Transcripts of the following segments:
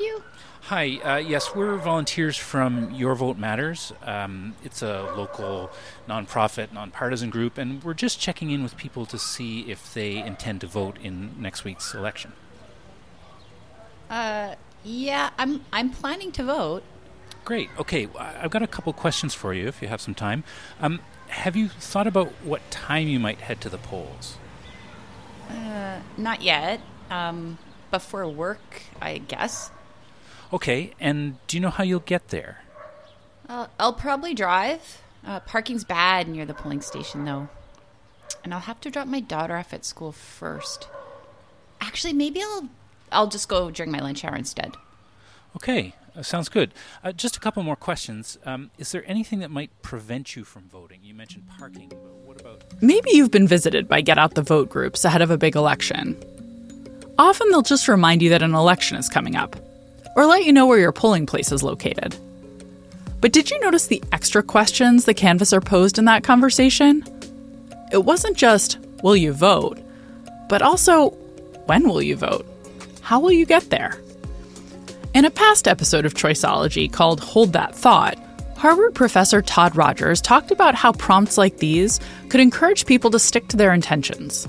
you? Hi, uh, yes, we're volunteers from Your Vote Matters. Um, it's a local nonprofit, nonpartisan group, and we're just checking in with people to see if they intend to vote in next week's election. Uh, yeah, I'm I'm planning to vote. Great. Okay, I've got a couple questions for you if you have some time. Um, have you thought about what time you might head to the polls? Uh, not yet. Um, before work, I guess. Okay, and do you know how you'll get there? Uh, I'll probably drive. Uh, parking's bad near the polling station, though. And I'll have to drop my daughter off at school first. Actually, maybe I'll I'll just go during my lunch hour instead. Okay, uh, sounds good. Uh, just a couple more questions. Um, is there anything that might prevent you from voting? You mentioned parking, but what about. Maybe you've been visited by Get Out the Vote groups ahead of a big election. Often they'll just remind you that an election is coming up, or let you know where your polling place is located. But did you notice the extra questions the canvasser posed in that conversation? It wasn't just, will you vote, but also, when will you vote? How will you get there? In a past episode of Choiceology called Hold That Thought, Harvard professor Todd Rogers talked about how prompts like these could encourage people to stick to their intentions.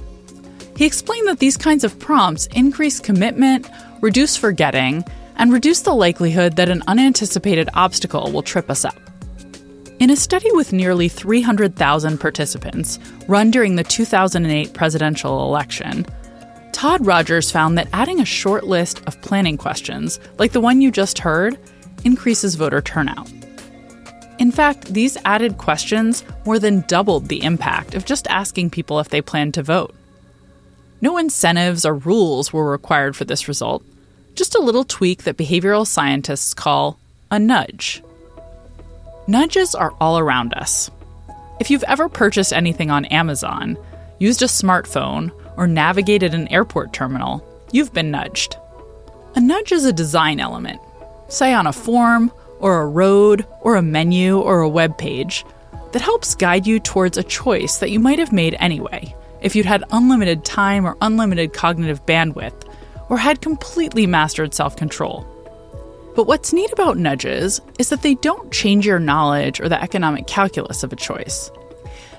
He explained that these kinds of prompts increase commitment, reduce forgetting, and reduce the likelihood that an unanticipated obstacle will trip us up. In a study with nearly 300,000 participants run during the 2008 presidential election, Todd Rogers found that adding a short list of planning questions, like the one you just heard, increases voter turnout. In fact, these added questions more than doubled the impact of just asking people if they planned to vote. No incentives or rules were required for this result, just a little tweak that behavioral scientists call a nudge. Nudges are all around us. If you've ever purchased anything on Amazon, used a smartphone, or navigated an airport terminal, you've been nudged. A nudge is a design element, say on a form, or a road, or a menu, or a web page, that helps guide you towards a choice that you might have made anyway if you'd had unlimited time or unlimited cognitive bandwidth, or had completely mastered self control. But what's neat about nudges is that they don't change your knowledge or the economic calculus of a choice.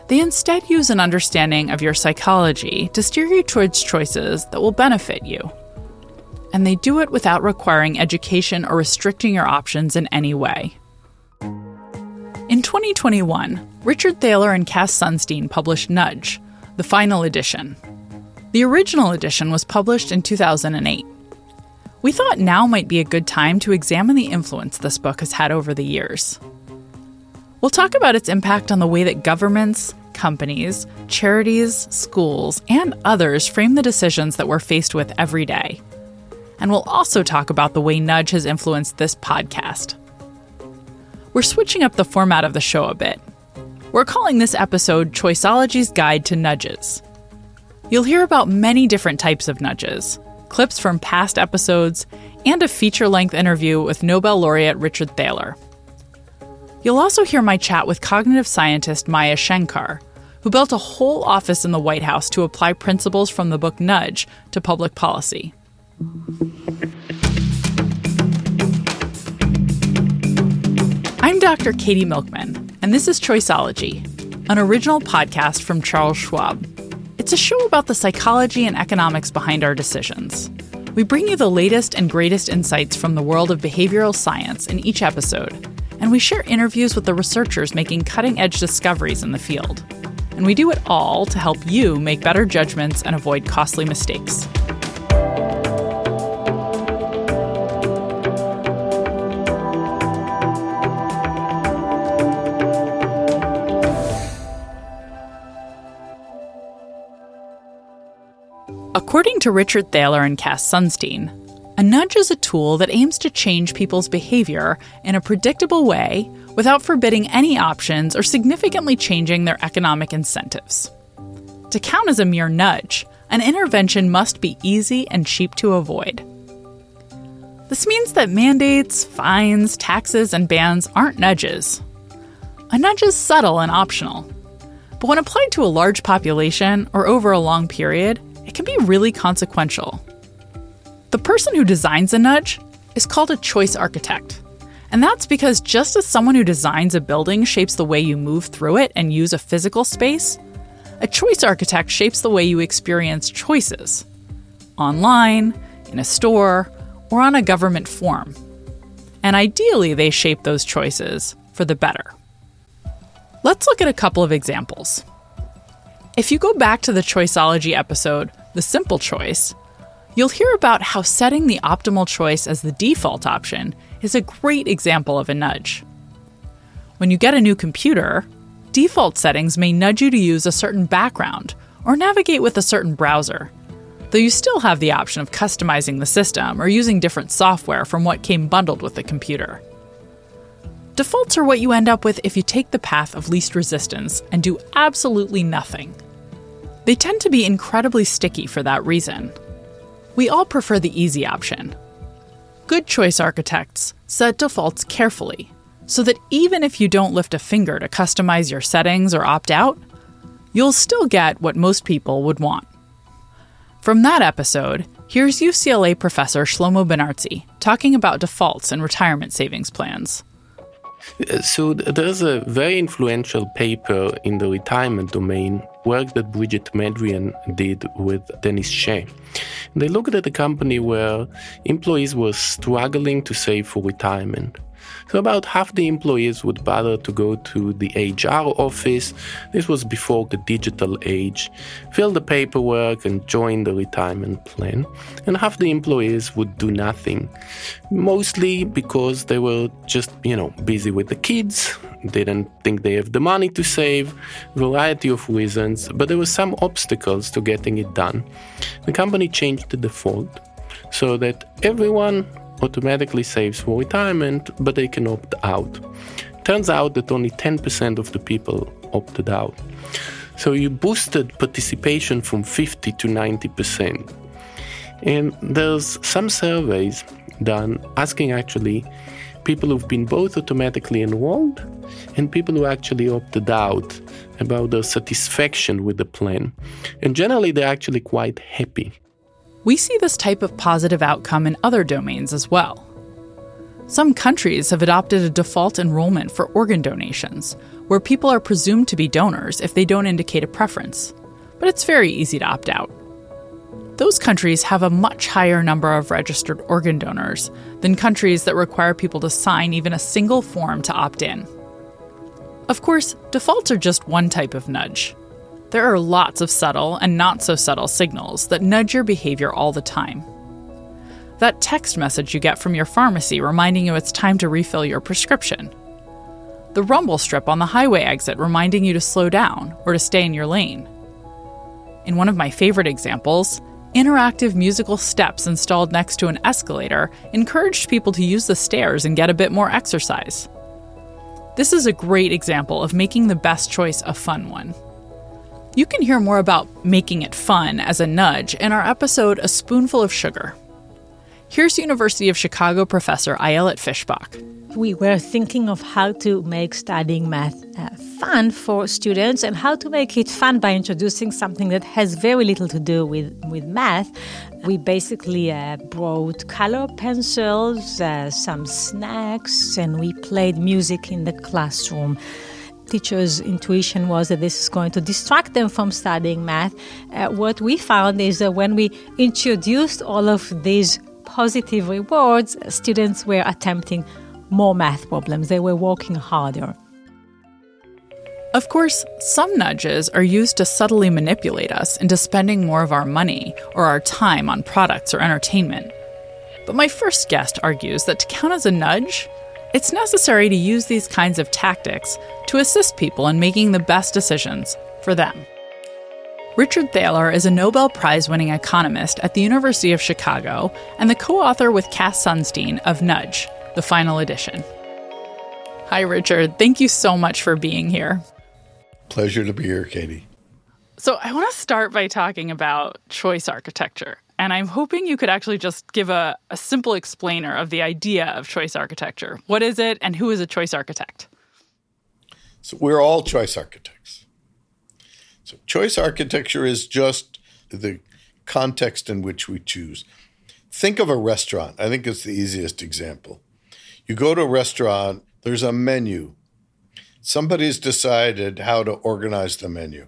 They instead use an understanding of your psychology to steer you towards choices that will benefit you. And they do it without requiring education or restricting your options in any way. In 2021, Richard Thaler and Cass Sunstein published Nudge, the final edition. The original edition was published in 2008. We thought now might be a good time to examine the influence this book has had over the years. We'll talk about its impact on the way that governments, companies, charities, schools, and others frame the decisions that we're faced with every day. And we'll also talk about the way Nudge has influenced this podcast. We're switching up the format of the show a bit. We're calling this episode Choiceology's Guide to Nudges. You'll hear about many different types of nudges, clips from past episodes, and a feature length interview with Nobel laureate Richard Thaler. You'll also hear my chat with cognitive scientist Maya Shankar, who built a whole office in the White House to apply principles from the book Nudge to public policy. I'm Dr. Katie Milkman, and this is Choiceology, an original podcast from Charles Schwab. It's a show about the psychology and economics behind our decisions. We bring you the latest and greatest insights from the world of behavioral science in each episode, and we share interviews with the researchers making cutting edge discoveries in the field. And we do it all to help you make better judgments and avoid costly mistakes. According to Richard Thaler and Cass Sunstein, a nudge is a tool that aims to change people's behavior in a predictable way without forbidding any options or significantly changing their economic incentives. To count as a mere nudge, an intervention must be easy and cheap to avoid. This means that mandates, fines, taxes, and bans aren't nudges. A nudge is subtle and optional. But when applied to a large population or over a long period, it can be really consequential. The person who designs a nudge is called a choice architect. And that's because just as someone who designs a building shapes the way you move through it and use a physical space, a choice architect shapes the way you experience choices online, in a store, or on a government form. And ideally, they shape those choices for the better. Let's look at a couple of examples. If you go back to the Choiceology episode, The Simple Choice, you'll hear about how setting the optimal choice as the default option is a great example of a nudge. When you get a new computer, default settings may nudge you to use a certain background or navigate with a certain browser, though you still have the option of customizing the system or using different software from what came bundled with the computer. Defaults are what you end up with if you take the path of least resistance and do absolutely nothing. They tend to be incredibly sticky for that reason. We all prefer the easy option. Good choice architects set defaults carefully so that even if you don't lift a finger to customize your settings or opt out, you'll still get what most people would want. From that episode, here's UCLA professor Shlomo Benartzi talking about defaults and retirement savings plans. Uh, so there's a very influential paper in the retirement domain, work that Brigitte Madrian did with Dennis Shea. They looked at a company where employees were struggling to save for retirement. So about half the employees would bother to go to the HR office. This was before the digital age, fill the paperwork and join the retirement plan. And half the employees would do nothing, mostly because they were just, you know, busy with the kids, didn't think they have the money to save, variety of reasons, but there were some obstacles to getting it done. The company changed the default so that everyone automatically saves for retirement, but they can opt out. Turns out that only 10% of the people opted out. So you boosted participation from 50 to 90%. And there's some surveys done asking actually people who've been both automatically enrolled and people who actually opted out about their satisfaction with the plan. And generally, they're actually quite happy. We see this type of positive outcome in other domains as well. Some countries have adopted a default enrollment for organ donations, where people are presumed to be donors if they don't indicate a preference, but it's very easy to opt out. Those countries have a much higher number of registered organ donors than countries that require people to sign even a single form to opt in. Of course, defaults are just one type of nudge. There are lots of subtle and not so subtle signals that nudge your behavior all the time. That text message you get from your pharmacy reminding you it's time to refill your prescription. The rumble strip on the highway exit reminding you to slow down or to stay in your lane. In one of my favorite examples, interactive musical steps installed next to an escalator encouraged people to use the stairs and get a bit more exercise. This is a great example of making the best choice a fun one. You can hear more about making it fun as a nudge in our episode A Spoonful of Sugar. Here's University of Chicago professor Ayelet Fishbach. We were thinking of how to make studying math uh, fun for students and how to make it fun by introducing something that has very little to do with, with math. We basically uh, brought color pencils, uh, some snacks, and we played music in the classroom teacher's intuition was that this is going to distract them from studying math. Uh, what we found is that when we introduced all of these positive rewards, students were attempting more math problems. They were working harder. Of course, some nudges are used to subtly manipulate us into spending more of our money or our time on products or entertainment. But my first guest argues that to count as a nudge, it's necessary to use these kinds of tactics to assist people in making the best decisions for them. Richard Thaler is a Nobel Prize winning economist at the University of Chicago and the co author with Cass Sunstein of Nudge, the final edition. Hi, Richard. Thank you so much for being here. Pleasure to be here, Katie. So, I want to start by talking about choice architecture. And I'm hoping you could actually just give a, a simple explainer of the idea of choice architecture. What is it, and who is a choice architect? So, we're all choice architects. So, choice architecture is just the context in which we choose. think of a restaurant. I think it's the easiest example. You go to a restaurant, there's a menu. Somebody's decided how to organize the menu,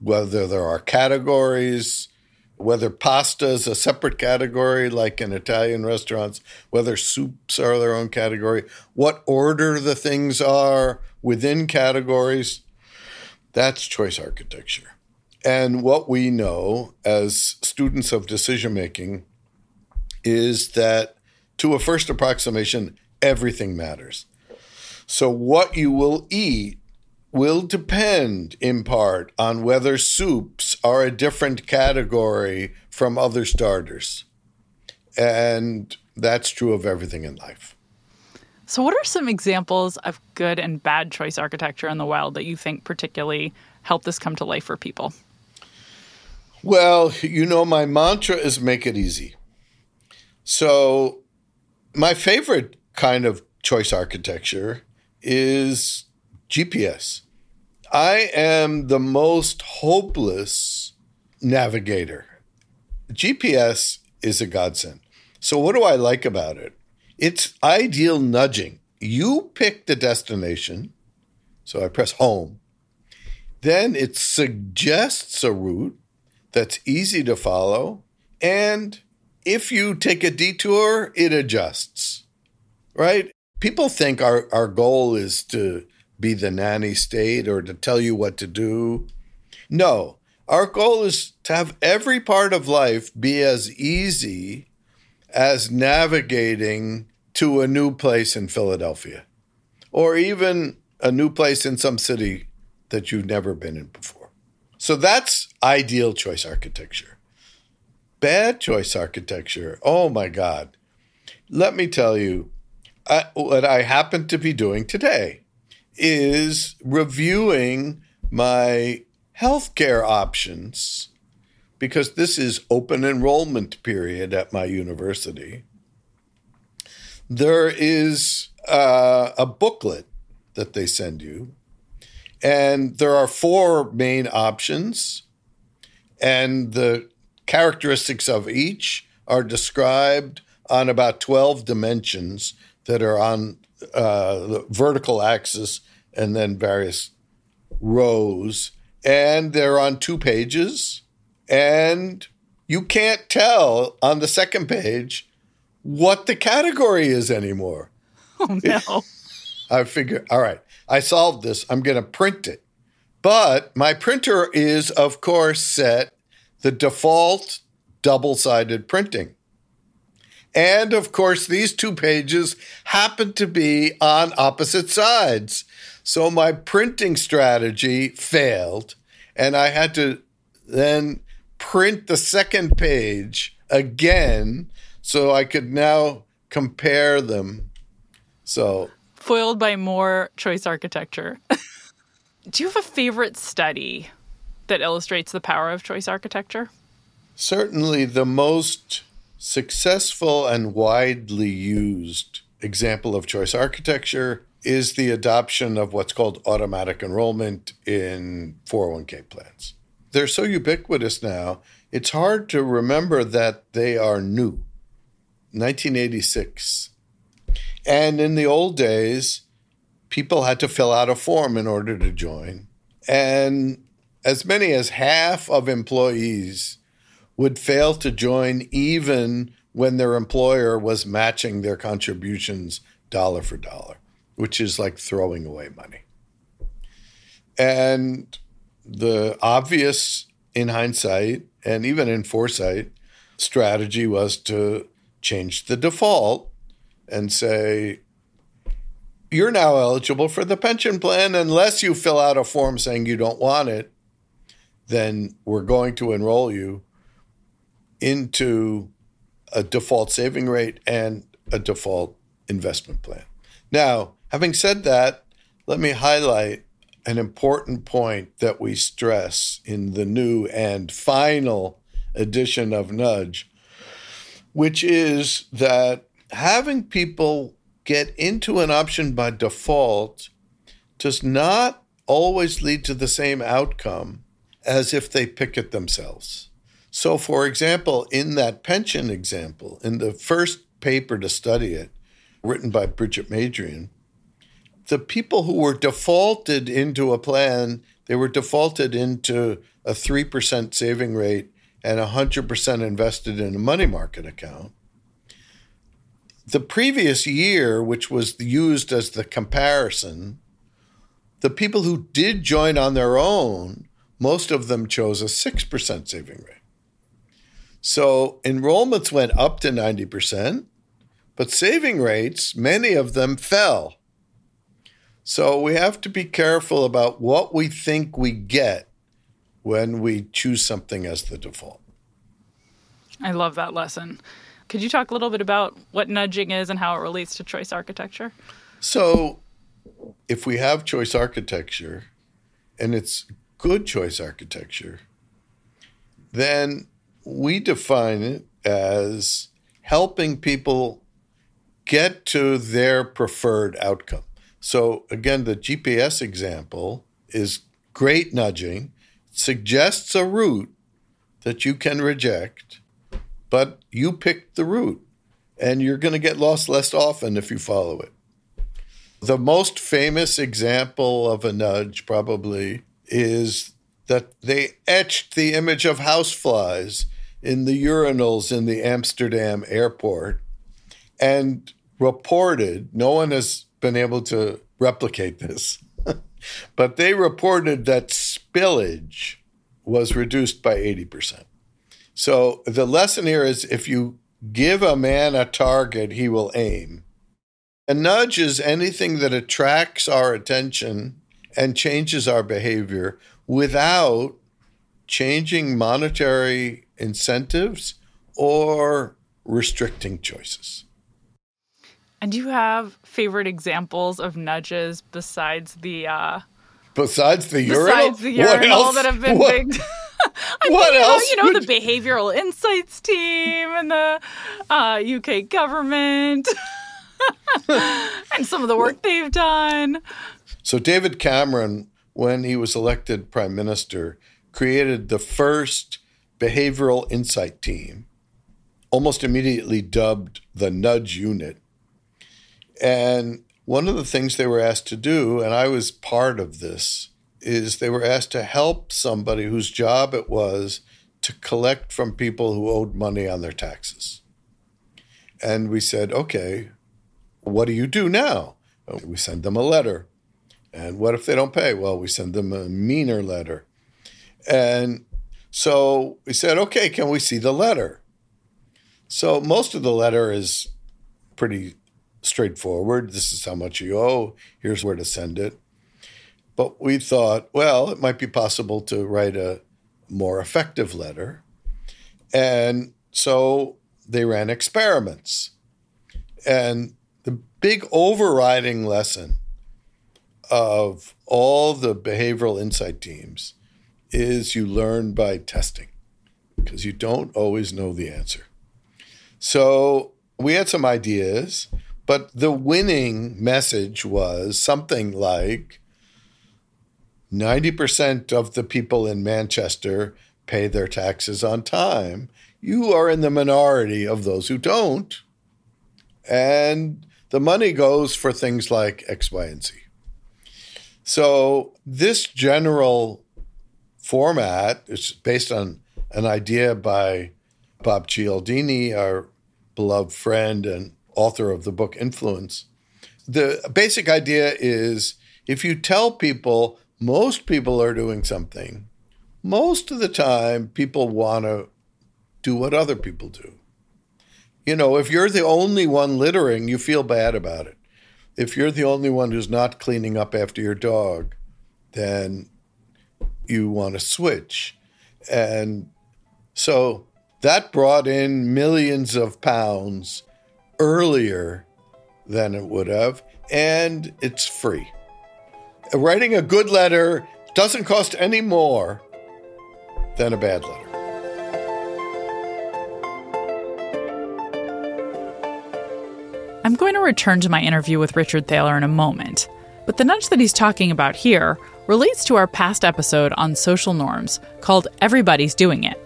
whether there are categories, whether pasta is a separate category like in Italian restaurants, whether soups are their own category, what order the things are within categories. That's choice architecture. And what we know as students of decision making is that to a first approximation, everything matters. So, what you will eat will depend in part on whether soups are a different category from other starters. And that's true of everything in life. So, what are some examples of good and bad choice architecture in the wild that you think particularly help this come to life for people? Well, you know, my mantra is make it easy. So, my favorite kind of choice architecture is GPS. I am the most hopeless navigator. GPS is a godsend. So, what do I like about it? It's ideal nudging. You pick the destination. So, I press home. Then it suggests a route that's easy to follow. And if you take a detour, it adjusts, right? People think our, our goal is to be the nanny state or to tell you what to do. No, our goal is to have every part of life be as easy as navigating to a new place in Philadelphia or even a new place in some city that you've never been in before. So that's ideal choice architecture. Bad choice architecture, oh my God. Let me tell you I, what I happen to be doing today is reviewing my healthcare options because this is open enrollment period at my university. There is uh, a booklet that they send you, and there are four main options, and the characteristics of each are described on about 12 dimensions that are on uh, the vertical axis and then various rows. And they're on two pages. And you can't tell on the second page what the category is anymore. Oh, no. I figure, all right, I solved this. I'm going to print it. But my printer is, of course, set the default double sided printing. And of course, these two pages happen to be on opposite sides. So my printing strategy failed, and I had to then print the second page again so I could now compare them. So, foiled by more choice architecture. Do you have a favorite study that illustrates the power of choice architecture? Certainly, the most successful and widely used example of choice architecture is the adoption of what's called automatic enrollment in 401k plans. They're so ubiquitous now, it's hard to remember that they are new. 1986. And in the old days, people had to fill out a form in order to join. And as many as half of employees would fail to join even when their employer was matching their contributions dollar for dollar, which is like throwing away money. And the obvious, in hindsight, and even in foresight, strategy was to change the default and say, you're now eligible for the pension plan unless you fill out a form saying you don't want it, then we're going to enroll you into a default saving rate and a default investment plan. Now, having said that, let me highlight an important point that we stress in the new and final edition of Nudge, which is that having people get into an option by default does not always lead to the same outcome as if they pick it themselves. So, for example, in that pension example, in the first paper to study it, written by Brigitte Madrian, the people who were defaulted into a plan, they were defaulted into a 3% saving rate and 100% invested in a money market account. The previous year, which was used as the comparison, the people who did join on their own, most of them chose a 6% saving rate. So enrollments went up to 90%, but saving rates, many of them fell. So we have to be careful about what we think we get when we choose something as the default. I love that lesson. Could you talk a little bit about what nudging is and how it relates to choice architecture? So, if we have choice architecture and it's good choice architecture, then we define it as helping people get to their preferred outcome. So, again, the GPS example is great nudging, suggests a route that you can reject, but you picked the route and you're going to get lost less often if you follow it. The most famous example of a nudge probably is that they etched the image of houseflies in the urinals in the Amsterdam airport and reported, no one has been able to replicate this, but they reported that spillage was reduced by 80%. So the lesson here is if you give a man a target, he will aim. A nudge is anything that attracts our attention and changes our behavior without changing monetary incentives or restricting choices. And do you have favorite examples of nudges besides the uh besides the urinal? Besides the urinal that have been what? big. I what think, else? You know, the behavioral insights team and the uh, UK government and some of the work they've done. So David Cameron, when he was elected prime minister, created the first behavioral insight team, almost immediately dubbed the Nudge Unit. And one of the things they were asked to do, and I was part of this, is they were asked to help somebody whose job it was to collect from people who owed money on their taxes. And we said, okay, what do you do now? Uh, we send them a letter. And what if they don't pay? Well, we send them a meaner letter. And so we said, okay, can we see the letter? So most of the letter is pretty straightforward. This is how much you owe. Here's where to send it. But we thought, well, it might be possible to write a more effective letter. And so they ran experiments. And the big overriding lesson of all the behavioral insight teams is you learn by testing because you don't always know the answer. So we had some ideas, but the winning message was something like 90% of the people in Manchester pay their taxes on time. You are in the minority of those who don't. And the money goes for things like X, Y, and Z. So this general format is based on an idea by Bob Cialdini, our beloved friend and author of the book Influence. The basic idea is if you tell people most people are doing something, most of the time people want to do what other people do. You know, if you're the only one littering, you feel bad about it. If you're the only one who's not cleaning up after your dog, then you want to switch. And so that brought in millions of pounds earlier than it would have, and it's free. Writing a good letter doesn't cost any more than a bad letter. I'm going to return to my interview with Richard Thaler in a moment, but the nudge that he's talking about here relates to our past episode on social norms called Everybody's Doing It.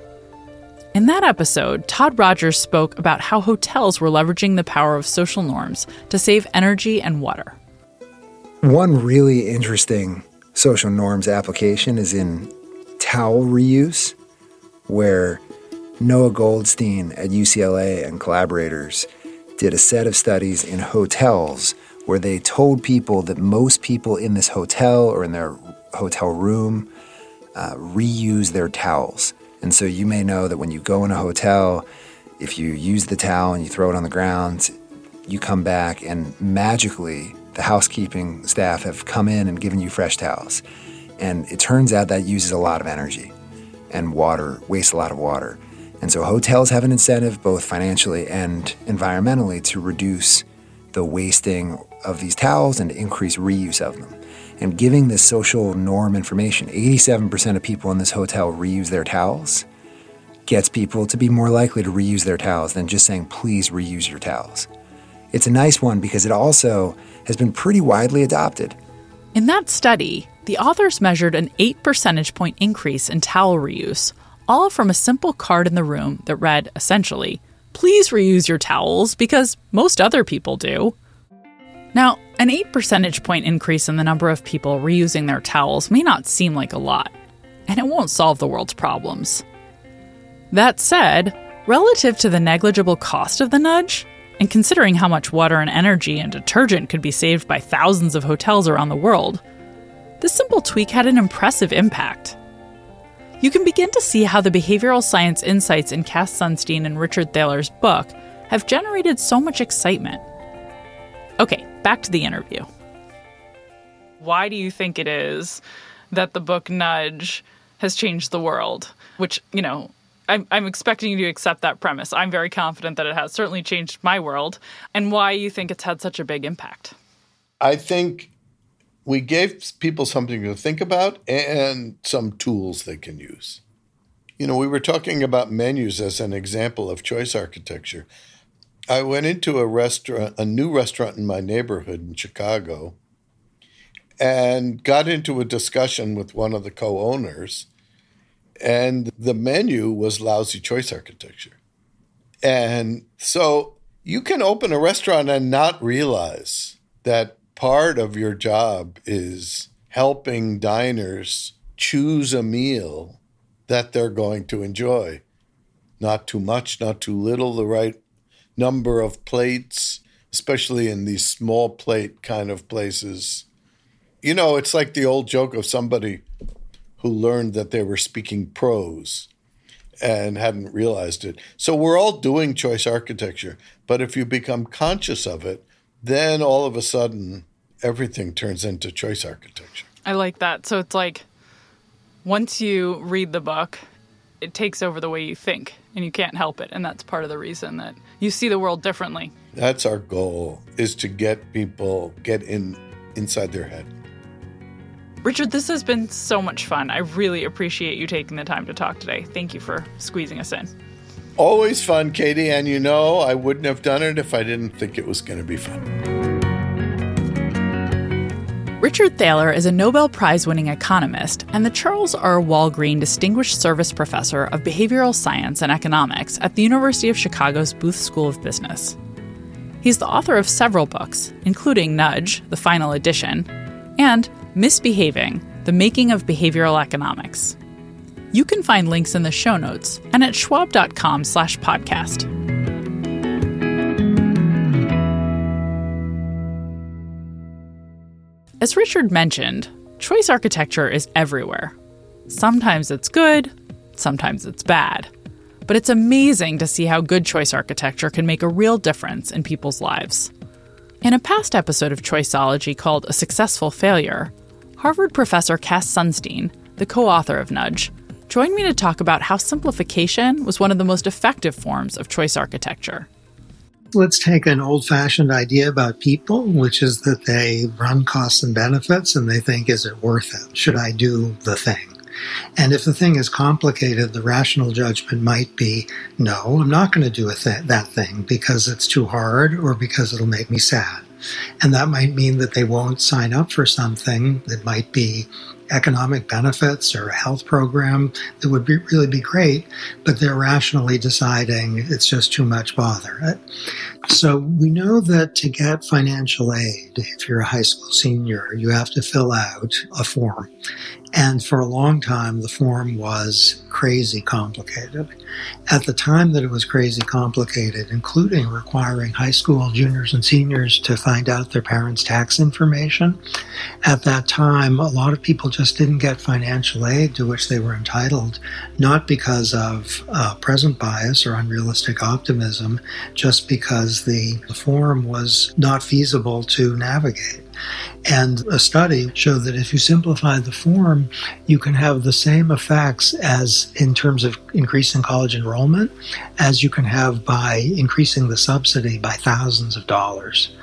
In that episode, Todd Rogers spoke about how hotels were leveraging the power of social norms to save energy and water. One really interesting social norms application is in towel reuse, where Noah Goldstein at UCLA and collaborators did a set of studies in hotels where they told people that most people in this hotel or in their hotel room uh, reuse their towels. And so you may know that when you go in a hotel, if you use the towel and you throw it on the ground, you come back and magically the housekeeping staff have come in and given you fresh towels. And it turns out that uses a lot of energy and water, wastes a lot of water. And so hotels have an incentive, both financially and environmentally, to reduce the wasting of these towels and to increase reuse of them and giving this social norm information. 87% of people in this hotel reuse their towels gets people to be more likely to reuse their towels than just saying, please reuse your towels. It's a nice one because it also has been pretty widely adopted. In that study, the authors measured an 8 percentage point increase in towel reuse, all from a simple card in the room that read essentially, Please reuse your towels because most other people do. Now, an 8 percentage point increase in the number of people reusing their towels may not seem like a lot, and it won't solve the world's problems. That said, relative to the negligible cost of the nudge, and considering how much water and energy and detergent could be saved by thousands of hotels around the world, this simple tweak had an impressive impact. You can begin to see how the behavioral science insights in Cass Sunstein and Richard Thaler's book have generated so much excitement. Okay, back to the interview. Why do you think it is that the book Nudge has changed the world? Which, you know, I'm, I'm expecting you to accept that premise. I'm very confident that it has certainly changed my world, and why you think it's had such a big impact. I think we gave people something to think about and some tools they can use. You know, we were talking about menus as an example of choice architecture. I went into a restaurant, a new restaurant in my neighborhood in Chicago, and got into a discussion with one of the co owners. And the menu was lousy choice architecture. And so you can open a restaurant and not realize that part of your job is helping diners choose a meal that they're going to enjoy. Not too much, not too little, the right number of plates, especially in these small plate kind of places. You know, it's like the old joke of somebody who learned that they were speaking prose and hadn't realized it. So we're all doing choice architecture, but if you become conscious of it, then all of a sudden everything turns into choice architecture. I like that. So it's like once you read the book, it takes over the way you think and you can't help it and that's part of the reason that you see the world differently. That's our goal is to get people get in inside their head. Richard this has been so much fun. I really appreciate you taking the time to talk today. Thank you for squeezing us in. Always fun katie and you know i wouldn't have done it if i didn't think it was going to be fun Richard Thaler is a Nobel Prize winning economist and the Charles R. Walgreen Distinguished Service Professor of Behavioral Science and Economics at the University of Chicago's Booth School of Business. He's the author of several books, including Nudge, the final edition, and Misbehaving The Making of Behavioral Economics. You can find links in the show notes and at schwab.com slash podcast. As Richard mentioned, choice architecture is everywhere. Sometimes it's good, sometimes it's bad. But it's amazing to see how good choice architecture can make a real difference in people's lives. In a past episode of Choiceology called A Successful Failure, Harvard professor Cass Sunstein, the co author of Nudge, joined me to talk about how simplification was one of the most effective forms of choice architecture let's take an old fashioned idea about people, which is that they run costs and benefits and they think, is it worth it? Should I do the thing? And if the thing is complicated, the rational judgment might be, no, I'm not going to do th- that thing because it's too hard or because it'll make me sad. And that might mean that they won't sign up for something that might be economic benefits or a health program that would be, really be great, but they're rationally deciding it's just too much bother. So we know that to get financial aid, if you're a high school senior, you have to fill out a form. And for a long time, the form was crazy complicated. At the time that it was crazy complicated, including requiring high school juniors and seniors to find out their parents' tax information, at that time, a lot of people just didn't get financial aid to which they were entitled, not because of uh, present bias or unrealistic optimism, just because the, the form was not feasible to navigate. And a study showed that if you simplify the form, you can have the same effects as in terms of increasing college enrollment as you can have by increasing the subsidy by thousands of dollars.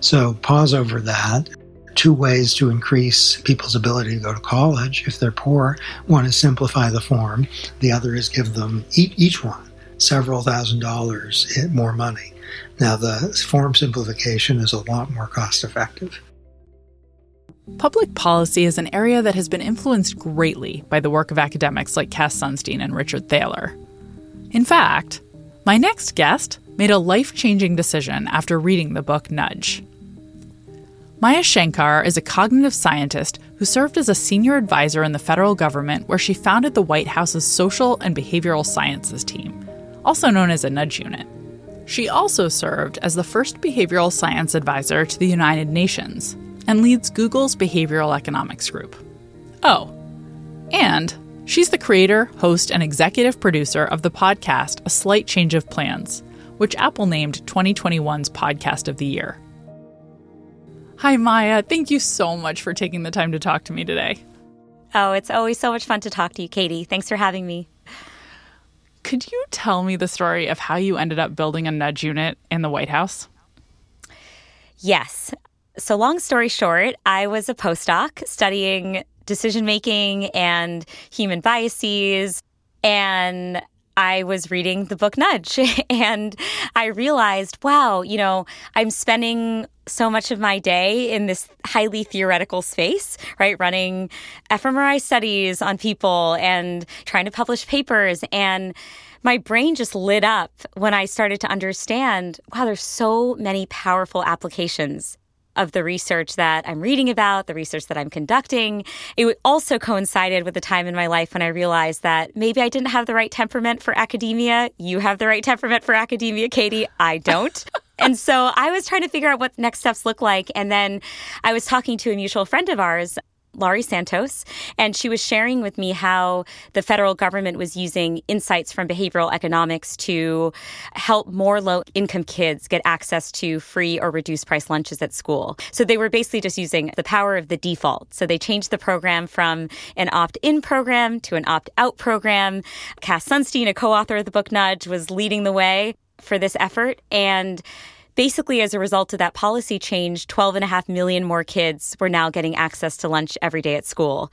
So pause over that two ways to increase people's ability to go to college if they're poor. One is simplify the form, the other is give them each one several thousand dollars eh, more money. Now, the form simplification is a lot more cost effective. Public policy is an area that has been influenced greatly by the work of academics like Cass Sunstein and Richard Thaler. In fact, my next guest made a life changing decision after reading the book Nudge. Maya Shankar is a cognitive scientist who served as a senior advisor in the federal government where she founded the White House's Social and Behavioral Sciences team, also known as a Nudge Unit. She also served as the first behavioral science advisor to the United Nations and leads Google's Behavioral Economics Group. Oh, and she's the creator, host, and executive producer of the podcast A Slight Change of Plans, which Apple named 2021's Podcast of the Year. Hi, Maya. Thank you so much for taking the time to talk to me today. Oh, it's always so much fun to talk to you, Katie. Thanks for having me. Could you tell me the story of how you ended up building a nudge unit in the White House? Yes. So, long story short, I was a postdoc studying decision making and human biases. And I was reading the book Nudge and I realized, wow, you know, I'm spending so much of my day in this highly theoretical space, right? Running fMRI studies on people and trying to publish papers. And my brain just lit up when I started to understand wow, there's so many powerful applications of the research that I'm reading about, the research that I'm conducting. It also coincided with the time in my life when I realized that maybe I didn't have the right temperament for academia. You have the right temperament for academia, Katie. I don't. and so I was trying to figure out what next steps look like. And then I was talking to a mutual friend of ours Laurie Santos, and she was sharing with me how the federal government was using insights from behavioral economics to help more low income kids get access to free or reduced price lunches at school. So they were basically just using the power of the default. So they changed the program from an opt in program to an opt out program. Cass Sunstein, a co author of the book Nudge, was leading the way for this effort. And basically, as a result of that policy change, 12.5 million more kids were now getting access to lunch every day at school.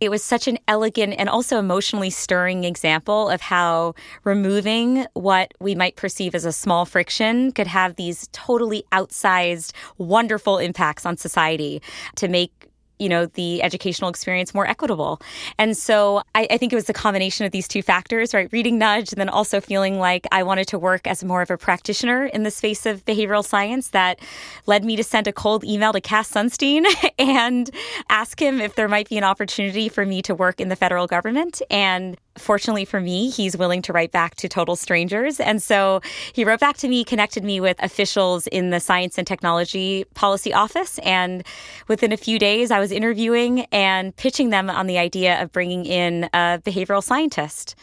It was such an elegant and also emotionally stirring example of how removing what we might perceive as a small friction could have these totally outsized, wonderful impacts on society to make you know the educational experience more equitable. And so I, I, think it was the combination of these two factors right? Reading nudge and then also feeling like i wanted to work as more of a practitioner in the space of behavioral science that led me to send a cold email to cass sunstein and ask him if there might be an opportunity for me to work in the federal government. And fortunately for me, he's willing to write back to total strangers. And so he wrote back to me, connected me with officials in the Science and Technology Policy Office. And within a few days, I was interviewing and pitching them on the idea of bringing in a behavioral scientist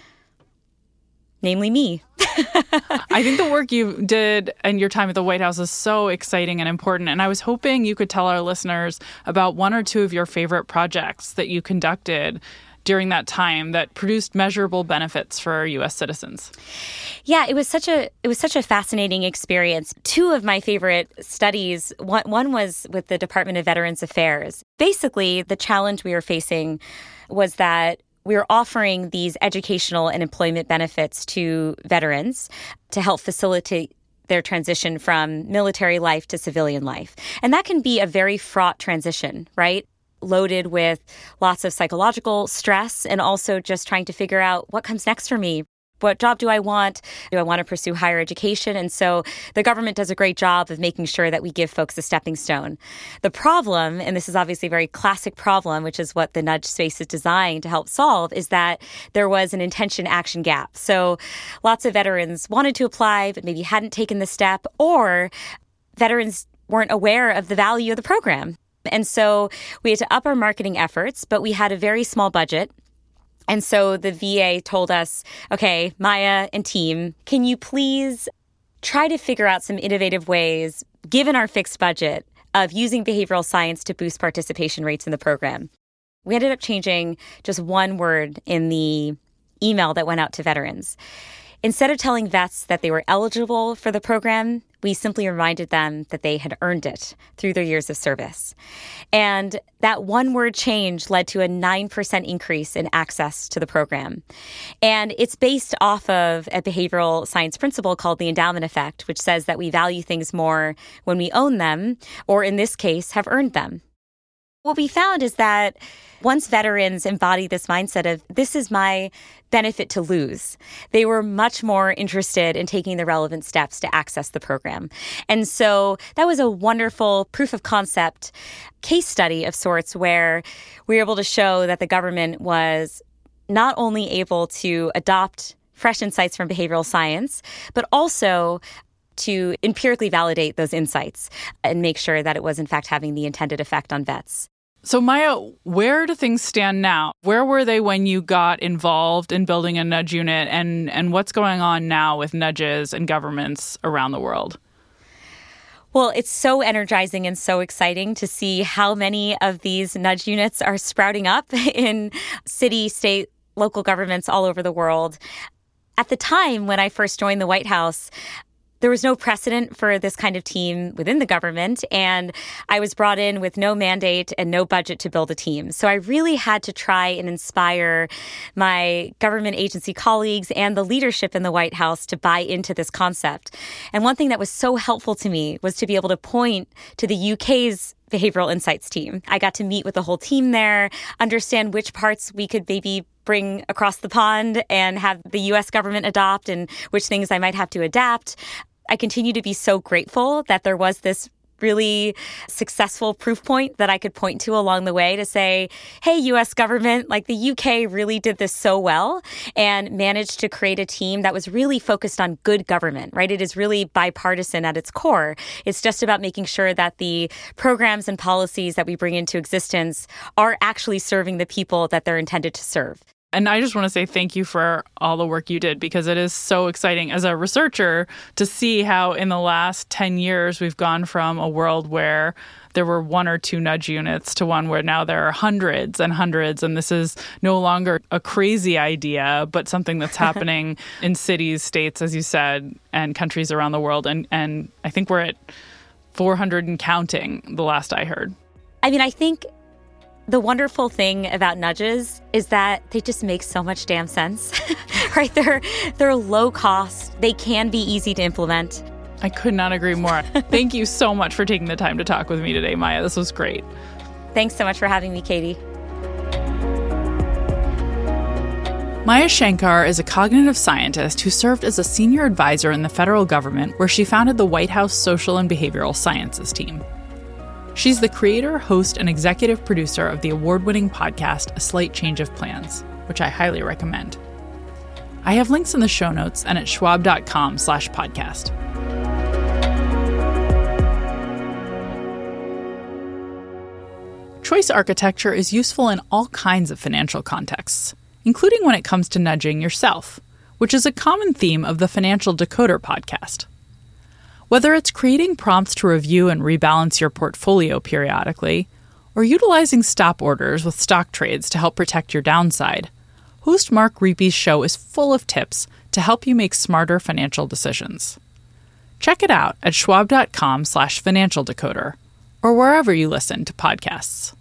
namely me. I think the work you did and your time at the White House is so exciting and important. And I was hoping you could tell our listeners about one or two of your favorite projects that you conducted during that time that produced measurable benefits for US citizens. Yeah, it was such a it was such a fascinating experience. Two of my favorite studies, one, one was with the Department of Veterans Affairs. Basically, the challenge we were facing was that we were offering these educational and employment benefits to veterans to help facilitate their transition from military life to civilian life. And that can be a very fraught transition, right? Loaded with lots of psychological stress and also just trying to figure out what comes next for me what job do I want? Do I want to pursue higher education? And so the government does a great job of making sure that we give folks a stepping stone. The problem, and this is obviously a very classic problem, which is what the nudge space is designed to help solve, is that there was an intention action gap. So lots of veterans wanted to apply, but maybe hadn't taken the step, or veterans weren't aware of the value of the program. And so we had to up our marketing efforts, but we had a very small budget. And so the VA told us, okay, Maya and team, can you please try to figure out some innovative ways, given our fixed budget, of using behavioral science to boost participation rates in the program? We ended up changing just one word in the email that went out to veterans. Instead of telling vets that they were eligible for the program, we simply reminded them that they had earned it through their years of service. And that one word change led to a 9% increase in access to the program. And it's based off of a behavioral science principle called the endowment effect, which says that we value things more when we own them, or in this case, have earned them. What we found is that once veterans embody this mindset of this is my benefit to lose, they were much more interested in taking the relevant steps to access the program. And so that was a wonderful proof of concept case study of sorts where we were able to show that the government was not only able to adopt fresh insights from behavioral science, but also to empirically validate those insights and make sure that it was, in fact, having the intended effect on vets. So, Maya, where do things stand now? Where were they when you got involved in building a nudge unit, and, and what's going on now with nudges and governments around the world? Well, it's so energizing and so exciting to see how many of these nudge units are sprouting up in city, state, local governments all over the world. At the time when I first joined the White House, there was no precedent for this kind of team within the government. And I was brought in with no mandate and no budget to build a team. So I really had to try and inspire my government agency colleagues and the leadership in the White House to buy into this concept. And one thing that was so helpful to me was to be able to point to the UK's behavioral insights team. I got to meet with the whole team there, understand which parts we could maybe bring across the pond and have the US government adopt and which things I might have to adapt. I continue to be so grateful that there was this really successful proof point that I could point to along the way to say, hey, US government, like the UK really did this so well and managed to create a team that was really focused on good government, right? It is really bipartisan at its core. It's just about making sure that the programs and policies that we bring into existence are actually serving the people that they're intended to serve. And I just want to say thank you for all the work you did because it is so exciting as a researcher to see how in the last 10 years we've gone from a world where there were one or two nudge units to one where now there are hundreds and hundreds. And this is no longer a crazy idea, but something that's happening in cities, states, as you said, and countries around the world. And, and I think we're at 400 and counting the last I heard. I mean, I think the wonderful thing about nudges is that they just make so much damn sense. right? They're they're low cost. They can be easy to implement. I could not agree more. Thank you so much for taking the time to talk with me today, Maya. This was great. Thanks so much for having me, Katie. Maya Shankar is a cognitive scientist who served as a senior advisor in the federal government, where she founded the White House Social and Behavioral Sciences team. She's the creator, host, and executive producer of the award winning podcast A Slight Change of Plans, which I highly recommend. I have links in the show notes and at schwab.com slash podcast. Choice architecture is useful in all kinds of financial contexts, including when it comes to nudging yourself, which is a common theme of the Financial Decoder podcast. Whether it's creating prompts to review and rebalance your portfolio periodically, or utilizing stop orders with stock trades to help protect your downside, host Mark Riepe's show is full of tips to help you make smarter financial decisions. Check it out at schwab.com slash financial decoder or wherever you listen to podcasts.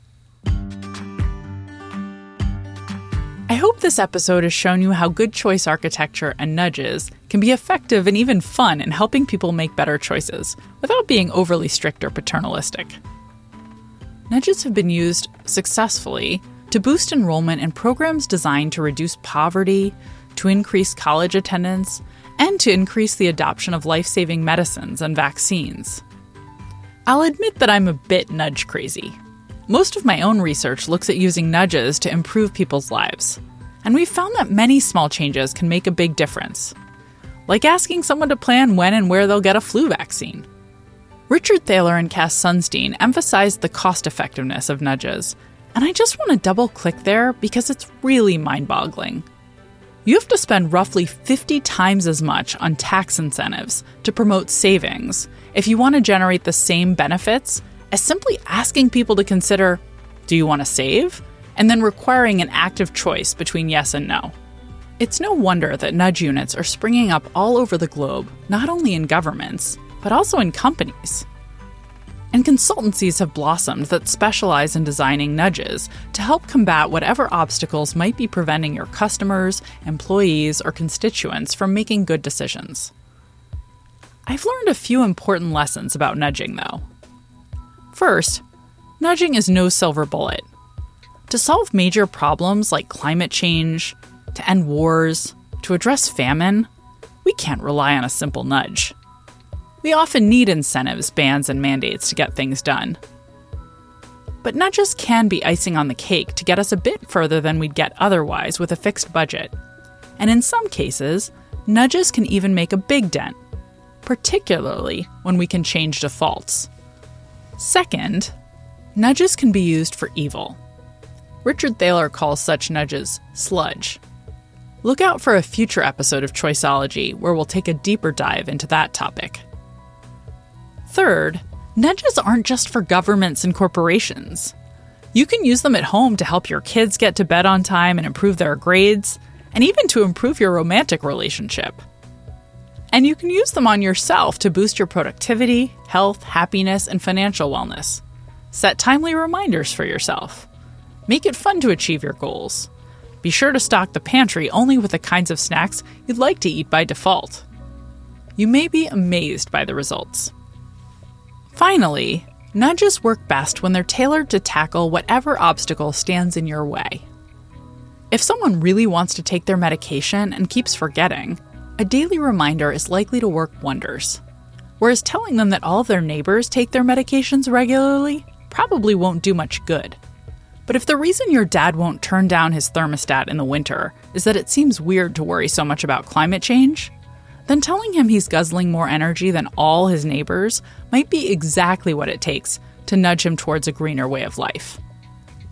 I hope this episode has shown you how good choice architecture and nudges can be effective and even fun in helping people make better choices without being overly strict or paternalistic. Nudges have been used successfully to boost enrollment in programs designed to reduce poverty, to increase college attendance, and to increase the adoption of life saving medicines and vaccines. I'll admit that I'm a bit nudge crazy. Most of my own research looks at using nudges to improve people's lives, and we've found that many small changes can make a big difference. Like asking someone to plan when and where they'll get a flu vaccine. Richard Thaler and Cass Sunstein emphasized the cost effectiveness of nudges, and I just want to double click there because it's really mind boggling. You have to spend roughly 50 times as much on tax incentives to promote savings if you want to generate the same benefits as simply asking people to consider do you want to save? and then requiring an active choice between yes and no. It's no wonder that nudge units are springing up all over the globe, not only in governments, but also in companies. And consultancies have blossomed that specialize in designing nudges to help combat whatever obstacles might be preventing your customers, employees, or constituents from making good decisions. I've learned a few important lessons about nudging, though. First, nudging is no silver bullet. To solve major problems like climate change, to end wars, to address famine, we can't rely on a simple nudge. We often need incentives, bans, and mandates to get things done. But nudges can be icing on the cake to get us a bit further than we'd get otherwise with a fixed budget. And in some cases, nudges can even make a big dent, particularly when we can change defaults. Second, nudges can be used for evil. Richard Thaler calls such nudges sludge. Look out for a future episode of Choiceology where we'll take a deeper dive into that topic. Third, nudges aren't just for governments and corporations. You can use them at home to help your kids get to bed on time and improve their grades, and even to improve your romantic relationship. And you can use them on yourself to boost your productivity, health, happiness, and financial wellness. Set timely reminders for yourself. Make it fun to achieve your goals. Be sure to stock the pantry only with the kinds of snacks you'd like to eat by default. You may be amazed by the results. Finally, nudges work best when they're tailored to tackle whatever obstacle stands in your way. If someone really wants to take their medication and keeps forgetting, a daily reminder is likely to work wonders. Whereas telling them that all of their neighbors take their medications regularly probably won't do much good. But if the reason your dad won't turn down his thermostat in the winter is that it seems weird to worry so much about climate change, then telling him he's guzzling more energy than all his neighbors might be exactly what it takes to nudge him towards a greener way of life.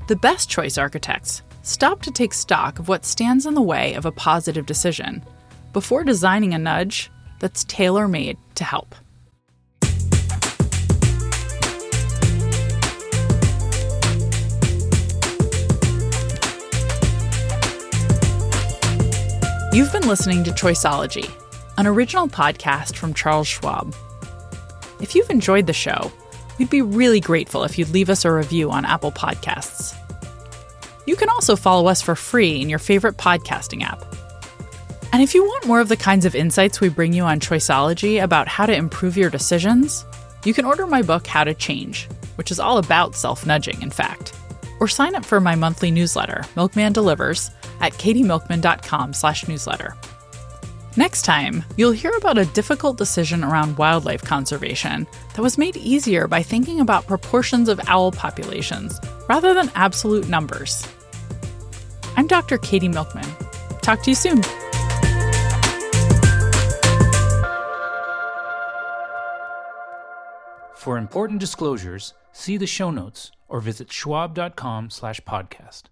The best choice architects stop to take stock of what stands in the way of a positive decision before designing a nudge that's tailor made to help. You've been listening to Choiceology, an original podcast from Charles Schwab. If you've enjoyed the show, we'd be really grateful if you'd leave us a review on Apple Podcasts. You can also follow us for free in your favorite podcasting app. And if you want more of the kinds of insights we bring you on Choiceology about how to improve your decisions, you can order my book, How to Change, which is all about self nudging, in fact. Or sign up for my monthly newsletter, Milkman Delivers, at katiemilkman.com slash newsletter. Next time, you'll hear about a difficult decision around wildlife conservation that was made easier by thinking about proportions of owl populations rather than absolute numbers. I'm Dr. Katie Milkman. Talk to you soon. For important disclosures, see the show notes or visit schwab.com slash podcast.